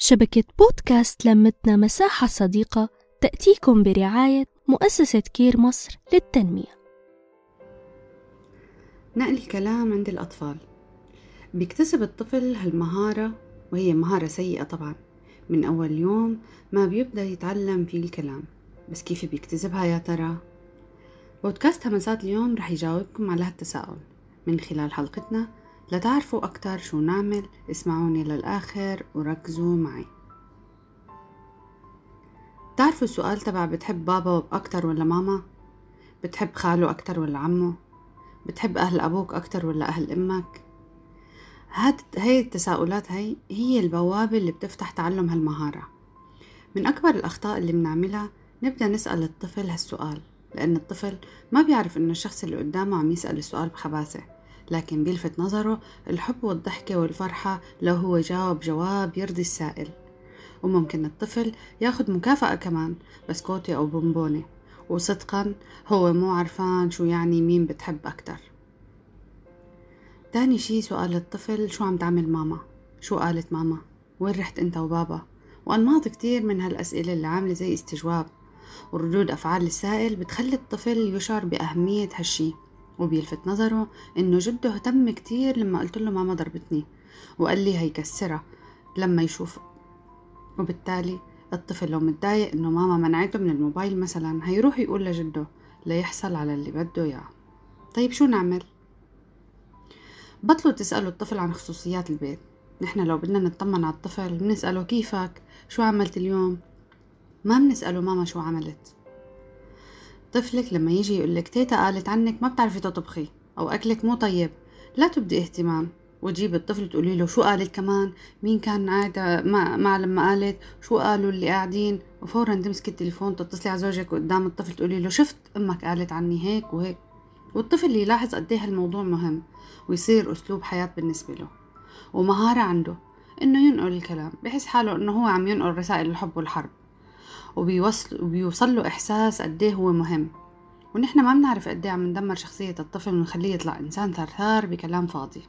شبكة بودكاست لمتنا مساحة صديقة تأتيكم برعاية مؤسسة كير مصر للتنمية. نقل الكلام عند الأطفال. بيكتسب الطفل هالمهارة وهي مهارة سيئة طبعا من أول يوم ما بيبدأ يتعلم فيه الكلام. بس كيف بيكتسبها يا ترى؟ بودكاست همسات اليوم رح يجاوبكم على هالتساؤل من خلال حلقتنا لتعرفوا أكتر شو نعمل اسمعوني للآخر وركزوا معي تعرفوا السؤال تبع بتحب بابا أكتر ولا ماما؟ بتحب خاله أكتر ولا عمه؟ بتحب أهل أبوك أكتر ولا أهل أمك؟ هاد هاي التساؤلات هاي هي البوابة اللي بتفتح تعلم هالمهارة من أكبر الأخطاء اللي بنعملها نبدأ نسأل الطفل هالسؤال لأن الطفل ما بيعرف إنه الشخص اللي قدامه عم يسأل السؤال بخباثة لكن بيلفت نظره الحب والضحكة والفرحة لو هو جاوب جواب يرضي السائل. وممكن الطفل ياخد مكافأة كمان بسكوتة أو بونبونة وصدقا هو مو عرفان شو يعني مين بتحب أكتر. تاني شي سؤال الطفل شو عم تعمل ماما؟ شو قالت ماما؟ وين رحت أنت وبابا؟ وأنماط كتير من هالأسئلة اللي عاملة زي استجواب. وردود أفعال السائل بتخلي الطفل يشعر بأهمية هالشي. وبيلفت نظره إنه جده اهتم كتير لما قلت له ماما ضربتني وقال لي هيكسرها لما يشوف. وبالتالي الطفل لو متضايق إنه ماما منعته من الموبايل مثلا هيروح يقول لجده ليحصل على اللي بده إياه. طيب شو نعمل؟ بطلوا تسألوا الطفل عن خصوصيات البيت. نحن لو بدنا نطمن على الطفل بنسأله كيفك؟ شو عملت اليوم؟ ما بنسأله ماما شو عملت. طفلك لما يجي يقول لك تيتا قالت عنك ما بتعرفي تطبخي أو أكلك مو طيب. لا تبدي اهتمام. وتجيب الطفل تقولي له شو قالت كمان؟ مين كان قاعد مع, مع لما قالت؟ شو قالوا اللي قاعدين؟ وفورا تمسكي التليفون تتصلي على زوجك قدام الطفل تقولي له شفت أمك قالت عني هيك وهيك. والطفل يلاحظ قد إيه هالموضوع مهم ويصير أسلوب حياة بالنسبة له. ومهارة عنده إنه ينقل الكلام بحس حاله إنه هو عم ينقل رسائل الحب والحرب. وبيوصل وبيوصل له إحساس قد إيه هو مهم. ونحن ما بنعرف قد إيه عم ندمر شخصية الطفل ونخليه يطلع إنسان ثرثار بكلام فاضي.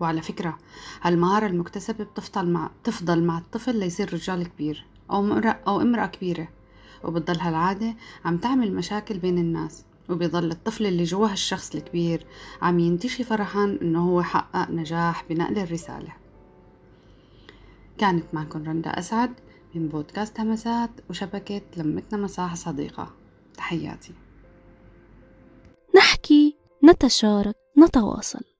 وعلى فكرة هالمهارة المكتسبة بتفضل مع تفضل مع الطفل ليصير رجال كبير أو أو امرأة كبيرة. وبتضل هالعادة عم تعمل مشاكل بين الناس وبيضل الطفل اللي جوا هالشخص الكبير عم ينتشي فرحان إنه هو حقق نجاح بنقل الرسالة. كانت معكم رندا أسعد. من بودكاست همسات وشبكة لمتنا مساحة صديقة. تحياتي. نحكي نتشارك نتواصل.